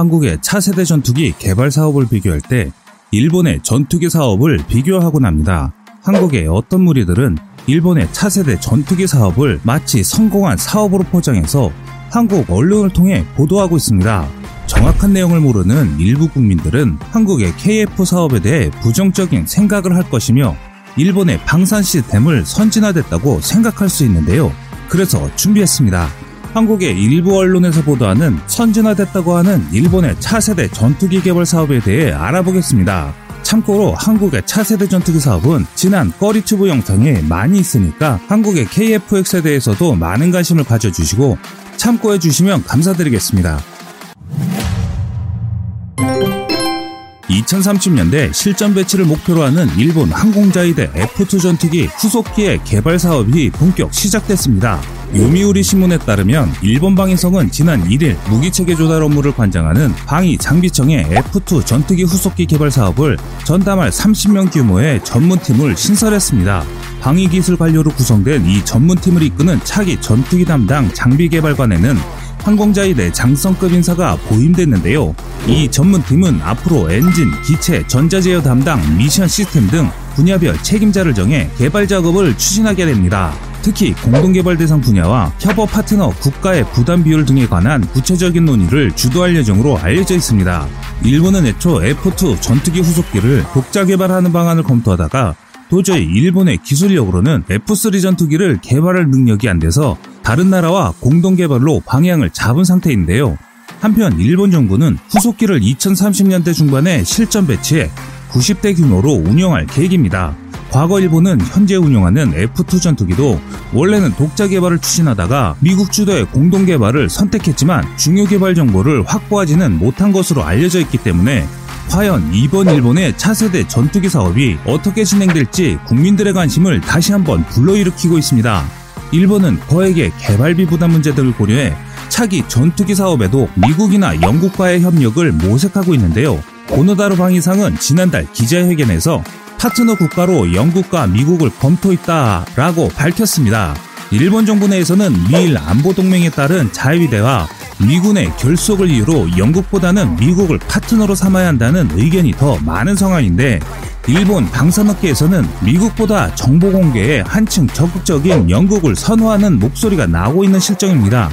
한국의 차세대 전투기 개발 사업을 비교할 때 일본의 전투기 사업을 비교하곤 합니다. 한국의 어떤 무리들은 일본의 차세대 전투기 사업을 마치 성공한 사업으로 포장해서 한국 언론을 통해 보도하고 있습니다. 정확한 내용을 모르는 일부 국민들은 한국의 KF 사업에 대해 부정적인 생각을 할 것이며 일본의 방산 시스템을 선진화됐다고 생각할 수 있는데요. 그래서 준비했습니다. 한국의 일부 언론에서 보도하는 선진화됐다고 하는 일본의 차세대 전투기 개발 사업에 대해 알아보겠습니다. 참고로 한국의 차세대 전투기 사업은 지난 꺼리튜브 영상에 많이 있으니까 한국의 KFX에 대해서도 많은 관심을 가져주시고 참고해 주시면 감사드리겠습니다. 2030년대 실전 배치를 목표로 하는 일본 항공자위대 F2 전투기 후속기의 개발 사업이 본격 시작됐습니다. 요미우리 신문에 따르면 일본 방위성은 지난 1일 무기체계 조달 업무를 관장하는 방위 장비청의 F2 전투기 후속기 개발 사업을 전담할 30명 규모의 전문팀을 신설했습니다. 방위기술 관료로 구성된 이 전문팀을 이끄는 차기 전투기 담당 장비 개발관에는 항공자위대 장성급 인사가 보임됐는데요. 이 전문팀은 앞으로 엔진, 기체, 전자제어 담당, 미션 시스템 등 분야별 책임자를 정해 개발 작업을 추진하게 됩니다. 특히 공동개발 대상 분야와 협업 파트너 국가의 부담 비율 등에 관한 구체적인 논의를 주도할 예정으로 알려져 있습니다. 일본은 애초 F2 전투기 후속기를 독자 개발하는 방안을 검토하다가 도저히 일본의 기술력으로는 F3 전투기를 개발할 능력이 안 돼서 다른 나라와 공동 개발로 방향을 잡은 상태인데요. 한편 일본 정부는 후속기를 2030년대 중반에 실전 배치해 90대 규모로 운영할 계획입니다. 과거 일본은 현재 운영하는 F2 전투기도 원래는 독자 개발을 추진하다가 미국 주도의 공동 개발을 선택했지만 중요 개발 정보를 확보하지는 못한 것으로 알려져 있기 때문에 과연 이번 일본의 차세대 전투기 사업이 어떻게 진행될지 국민들의 관심을 다시 한번 불러일으키고 있습니다. 일본은 거액의 개발비 부담 문제 등을 고려해 차기 전투기 사업에도 미국이나 영국과의 협력을 모색하고 있는데요. 오노다로 방위상은 지난달 기자회견에서 파트너 국가로 영국과 미국을 검토했다라고 밝혔습니다. 일본 정부 내에서는 미일 안보 동맹에 따른 자위대와 미군의 결속을 이유로 영국보다는 미국을 파트너로 삼아야 한다는 의견이 더 많은 상황인데 일본 방산업계에서는 미국보다 정보 공개에 한층 적극적인 영국을 선호하는 목소리가 나오고 있는 실정입니다.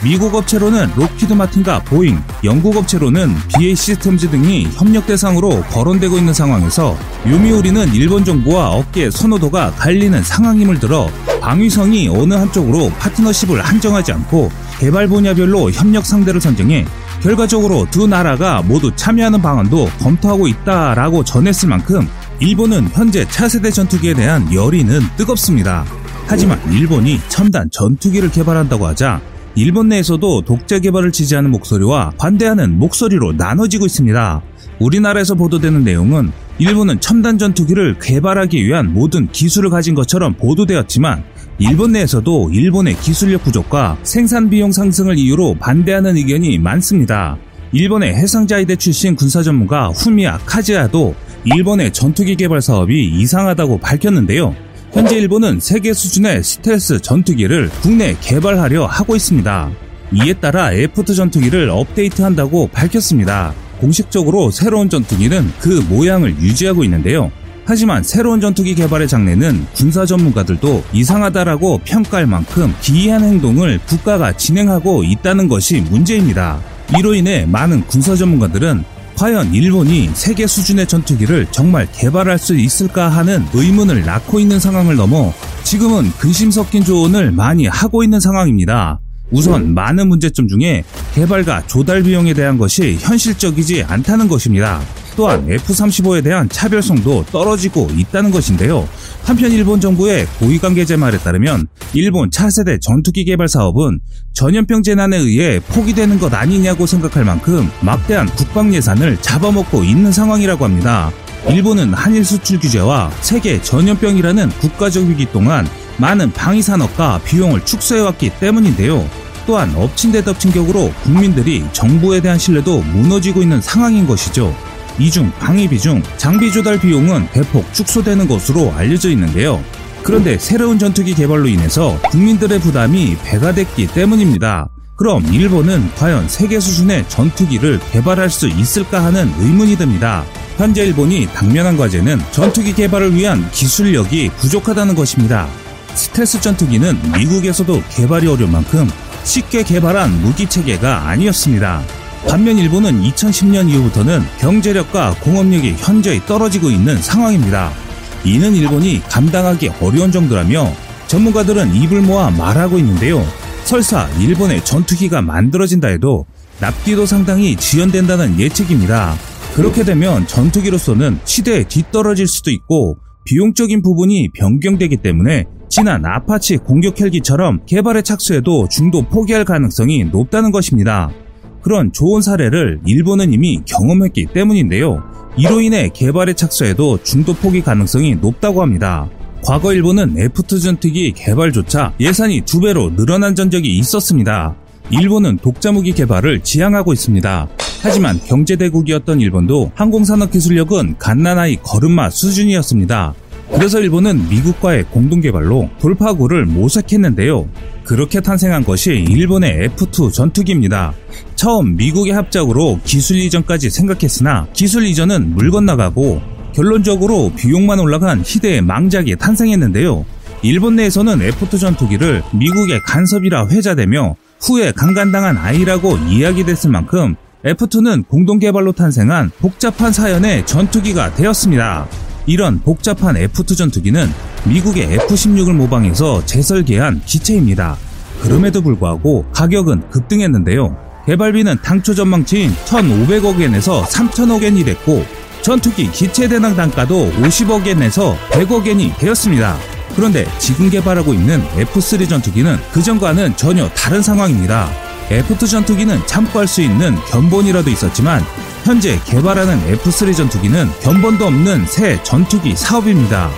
미국 업체로는 록히드 마틴과 보잉, 영국 업체로는 BAE 시스템즈 등이 협력 대상으로 거론되고 있는 상황에서 요미우리는 일본 정부와 업계의 선호도가 갈리는 상황임을 들어 방위성이 어느 한쪽으로 파트너십을 한정하지 않고 개발 분야별로 협력 상대를 선정해 결과적으로 두 나라가 모두 참여하는 방안도 검토하고 있다라고 전했을 만큼 일본은 현재 차세대 전투기에 대한 열의는 뜨겁습니다. 하지만 일본이 첨단 전투기를 개발한다고 하자 일본 내에서도 독자 개발을 지지하는 목소리와 반대하는 목소리로 나눠지고 있습니다. 우리나라에서 보도되는 내용은 일본은 첨단 전투기를 개발하기 위한 모든 기술을 가진 것처럼 보도되었지만 일본 내에서도 일본의 기술력 부족과 생산 비용 상승을 이유로 반대하는 의견이 많습니다. 일본의 해상자위대 출신 군사 전문가 후미야 카즈야도 일본의 전투기 개발 사업이 이상하다고 밝혔는데요. 현재 일본은 세계 수준의 스텔스 전투기를 국내 개발하려 하고 있습니다. 이에 따라 F2 전투기를 업데이트한다고 밝혔습니다. 공식적으로 새로운 전투기는 그 모양을 유지하고 있는데요. 하지만 새로운 전투기 개발의 장래는 군사 전문가들도 이상하다라고 평가할 만큼 기이한 행동을 국가가 진행하고 있다는 것이 문제입니다. 이로 인해 많은 군사 전문가들은 과연 일본이 세계 수준의 전투기를 정말 개발할 수 있을까 하는 의문을 낳고 있는 상황을 넘어 지금은 근심 섞인 조언을 많이 하고 있는 상황입니다. 우선 많은 문제점 중에 개발과 조달 비용에 대한 것이 현실적이지 않다는 것입니다. 또한 F-35에 대한 차별성도 떨어지고 있다는 것인데요. 한편 일본 정부의 고위 관계자 말에 따르면 일본 차세대 전투기 개발 사업은 전염병 재난에 의해 포기되는 것 아니냐고 생각할 만큼 막대한 국방 예산을 잡아먹고 있는 상황이라고 합니다. 일본은 한일 수출 규제와 세계 전염병이라는 국가적 위기 동안 많은 방위 산업과 비용을 축소해왔기 때문인데요. 또한 엎친 데 덮친 격으로 국민들이 정부에 대한 신뢰도 무너지고 있는 상황인 것이죠. 이중 방위 비 중 장비 조달 비용은 대폭 축소되는 것으로 알려져 있는데요. 그런데 새로운 전투기 개발로 인해서 국민들의 부담이 배가 됐기 때문입니다. 그럼 일본은 과연 세계 수준의 전투기를 개발할 수 있을까 하는 의문이 듭니다. 현재 일본이 당면한 과제는 전투기 개발을 위한 기술력이 부족하다는 것입니다. 스텔스 전투기는 미국에서도 개발이 어려운 만큼 쉽게 개발한 무기 체계가 아니었습니다. 반면 일본은 2010년 이후부터는 경제력과 공업력이 현저히 떨어지고 있는 상황입니다. 이는 일본이 감당하기 어려운 정도라며 전문가들은 입을 모아 말하고 있는데요. 설사 일본의 전투기가 만들어진다 해도 납기도 상당히 지연된다는 예측입니다. 그렇게 되면 전투기로서는 시대에 뒤떨어질 수도 있고 비용적인 부분이 변경되기 때문에 지난 아파치 공격 헬기처럼 개발에 착수해도 중도 포기할 가능성이 높다는 것입니다. 그런 좋은 사례를 일본은 이미 경험했기 때문인데요. 이로 인해 개발에 착수해도 중도 포기 가능성이 높다고 합니다. 과거 일본은 F2 전투기 개발조차 예산이 두 배로 늘어난 전적이 있었습니다. 일본은 독자 무기 개발을 지향하고 있습니다. 하지만 경제대국이었던 일본도 항공산업 기술력은 갓난아이 걸음마 수준이었습니다. 그래서 일본은 미국과의 공동개발로 돌파구를 모색했는데요. 그렇게 탄생한 것이 일본의 F2 전투기입니다. 처음 미국의 합작으로 기술 이전까지 생각했으나 기술 이전은 물 건너가고 결론적으로 비용만 올라간 희대의 망작이 탄생했는데요. 일본 내에서는 F2 전투기를 미국의 간섭이라 회자되며 후에 강간당한 아이라고 이야기됐을 만큼 F2는 공동 개발로 탄생한 복잡한 사연의 전투기가 되었습니다. 이런 복잡한 F2 전투기는 미국의 F-16을 모방해서 재설계한 기체입니다. 그럼에도 불구하고 가격은 급등했는데요. 개발비는 당초 전망치인 1,500억엔에서 3,000억엔이 됐고 전투기 기체 대당 단가도 50억엔에서 100억엔이 되었습니다. 그런데 지금 개발하고 있는 F3 전투기는 그전과는 전혀 다른 상황입니다. F2 전투기는 참고할 수 있는 견본이라도 있었지만 현재 개발하는 F3 전투기는 견본도 없는 새 전투기 사업입니다.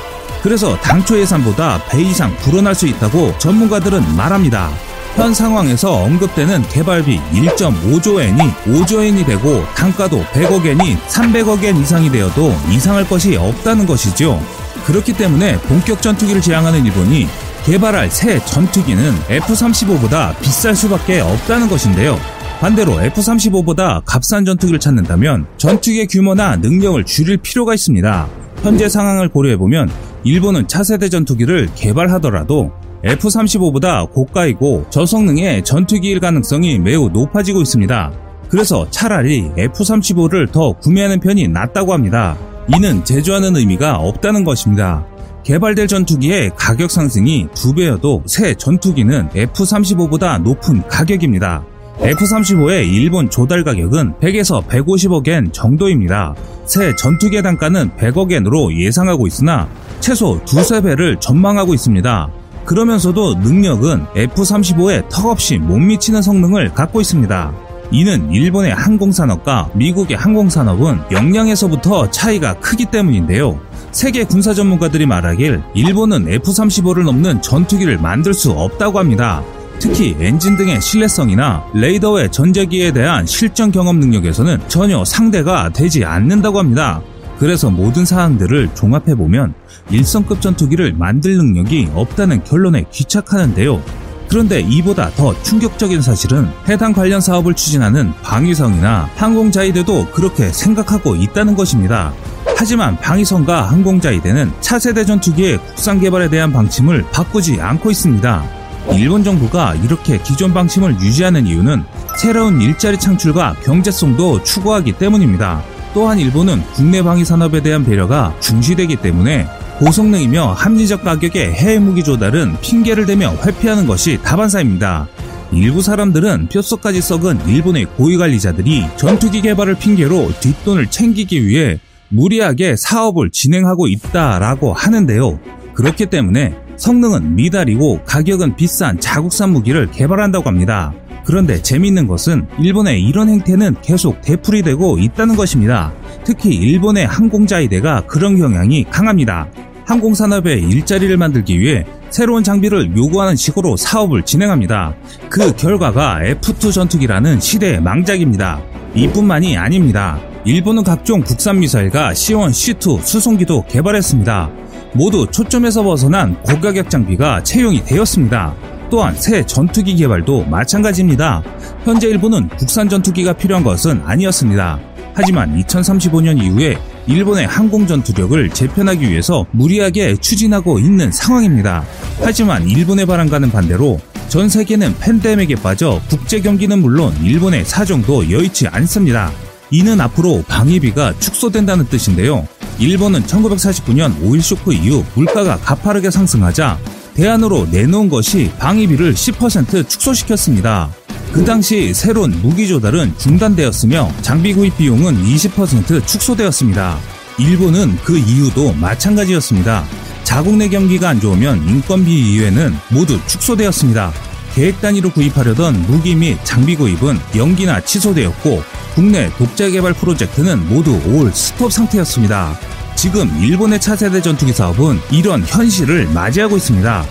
그래서 당초 예산보다 배 이상 불어날 수 있다고 전문가들은 말합니다. 현 상황에서 언급되는 개발비 1.5조엔이 5조엔이 되고 단가도 100억엔이 300억엔 이상이 되어도 이상할 것이 없다는 것이죠. 그렇기 때문에 본격 전투기를 지향하는 일본이 개발할 새 전투기는 F-35보다 비쌀 수밖에 없다는 것인데요. 반대로 F-35보다 값싼 전투기를 찾는다면 전투기의 규모나 능력을 줄일 필요가 있습니다. 현재 상황을 고려해보면 일본은 차세대 전투기를 개발하더라도 F-35보다 고가이고 저성능의 전투기일 가능성이 매우 높아지고 있습니다. 그래서 차라리 F-35를 더 구매하는 편이 낫다고 합니다. 이는 제조하는 의미가 없다는 것입니다. 개발될 전투기의 가격 상승이 두 배여도 새 전투기는 F-35보다 높은 가격입니다. F-35의 일본 조달 가격은 100에서 150억엔 정도입니다. 새 전투기의 단가는 100억엔으로 예상하고 있으나 최소 두세 배를 전망하고 있습니다. 그러면서도 능력은 F-35에 턱없이 못 미치는 성능을 갖고 있습니다. 이는 일본의 항공산업과 미국의 항공산업은 역량에서부터 차이가 크기 때문인데요. 세계 군사 전문가들이 말하길 일본은 F-35를 넘는 전투기를 만들 수 없다고 합니다. 특히 엔진 등의 신뢰성이나 레이더의 전제기에 대한 실전 경험 능력에서는 전혀 상대가 되지 않는다고 합니다. 그래서 모든 사항들을 종합해보면 일성급 전투기를 만들 능력이 없다는 결론에 귀착하는데요. 그런데 이보다 더 충격적인 사실은 해당 관련 사업을 추진하는 방위성이나 항공자위대도 그렇게 생각하고 있다는 것입니다. 하지만 방위성과 항공자위대는 차세대 전투기의 국산 개발에 대한 방침을 바꾸지 않고 있습니다. 일본 정부가 이렇게 기존 방침을 유지하는 이유는 새로운 일자리 창출과 경제성도 추구하기 때문입니다. 또한 일본은 국내 방위 산업에 대한 배려가 중시되기 때문에 고성능이며 합리적 가격의 해외 무기 조달은 핑계를 대며 회피하는 것이 다반사입니다. 일부 사람들은 뼛속까지 썩은 일본의 고위 관리자들이 전투기 개발을 핑계로 뒷돈을 챙기기 위해 무리하게 사업을 진행하고 있다라고 하는데요. 그렇기 때문에 성능은 미달이고 가격은 비싼 자국산 무기를 개발한다고 합니다. 그런데 재미있는 것은 일본의 이런 행태는 계속 되풀이 되고 있다는 것입니다. 특히 일본의 항공자위대가 그런 경향이 강합니다. 항공산업의 일자리를 만들기 위해 새로운 장비를 요구하는 식으로 사업을 진행합니다. 그 결과가 F2 전투기라는 시대의 망작입니다. 이뿐만이 아닙니다. 일본은 각종 국산 미사일과 C1, C2 수송기도 개발했습니다. 모두 초점에서 벗어난 고가격 장비가 채용이 되었습니다. 또한 새 전투기 개발도 마찬가지입니다. 현재 일본은 국산 전투기가 필요한 것은 아니었습니다. 하지만 2035년 이후에 일본의 항공 전투력을 재편하기 위해서 무리하게 추진하고 있는 상황입니다. 하지만 일본의 바람과는 반대로 전 세계는 팬데믹에 빠져 국제 경기는 물론 일본의 사정도 여의치 않습니다. 이는 앞으로 방위비가 축소된다는 뜻인데요. 일본은 1949년 오일 쇼크 이후 물가가 가파르게 상승하자 대안으로 내놓은 것이 방위비를 10% 축소시켰습니다. 그 당시 새로운 무기 조달은 중단되었으며 장비 구입 비용은 20% 축소되었습니다. 일본은 그 이유도 마찬가지였습니다. 자국 내 경기가 안 좋으면 인건비 이외는 모두 축소되었습니다. 계획 단위로 구입하려던 무기 및 장비 구입은 연기나 취소되었고 국내 독자 개발 프로젝트는 모두 올 스톱 상태였습니다. 지금 일본의 차세대 전투기 사업은 이런 현실을 맞이하고 있습니다.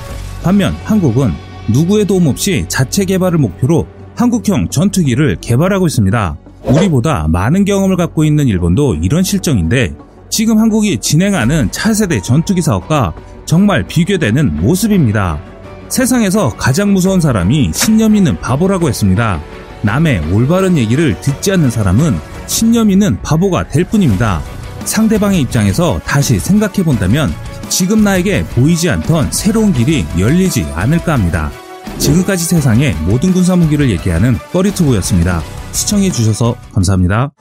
반면 한국은 누구의 도움 없이 자체 개발을 목표로 한국형 전투기를 개발하고 있습니다. 우리보다 많은 경험을 갖고 있는 일본도 이런 실정인데 지금 한국이 진행하는 차세대 전투기 사업과 정말 비교되는 모습입니다. 세상에서 가장 무서운 사람이 신념 있는 바보라고 했습니다. 남의 올바른 얘기를 듣지 않는 사람은 신념 있는 바보가 될 뿐입니다. 상대방의 입장에서 다시 생각해 본다면 지금 나에게 보이지 않던 새로운 길이 열리지 않을까 합니다. 지금까지 세상의 모든 군사 무기를 얘기하는 꺼리투브였습니다. 시청해 주셔서 감사합니다.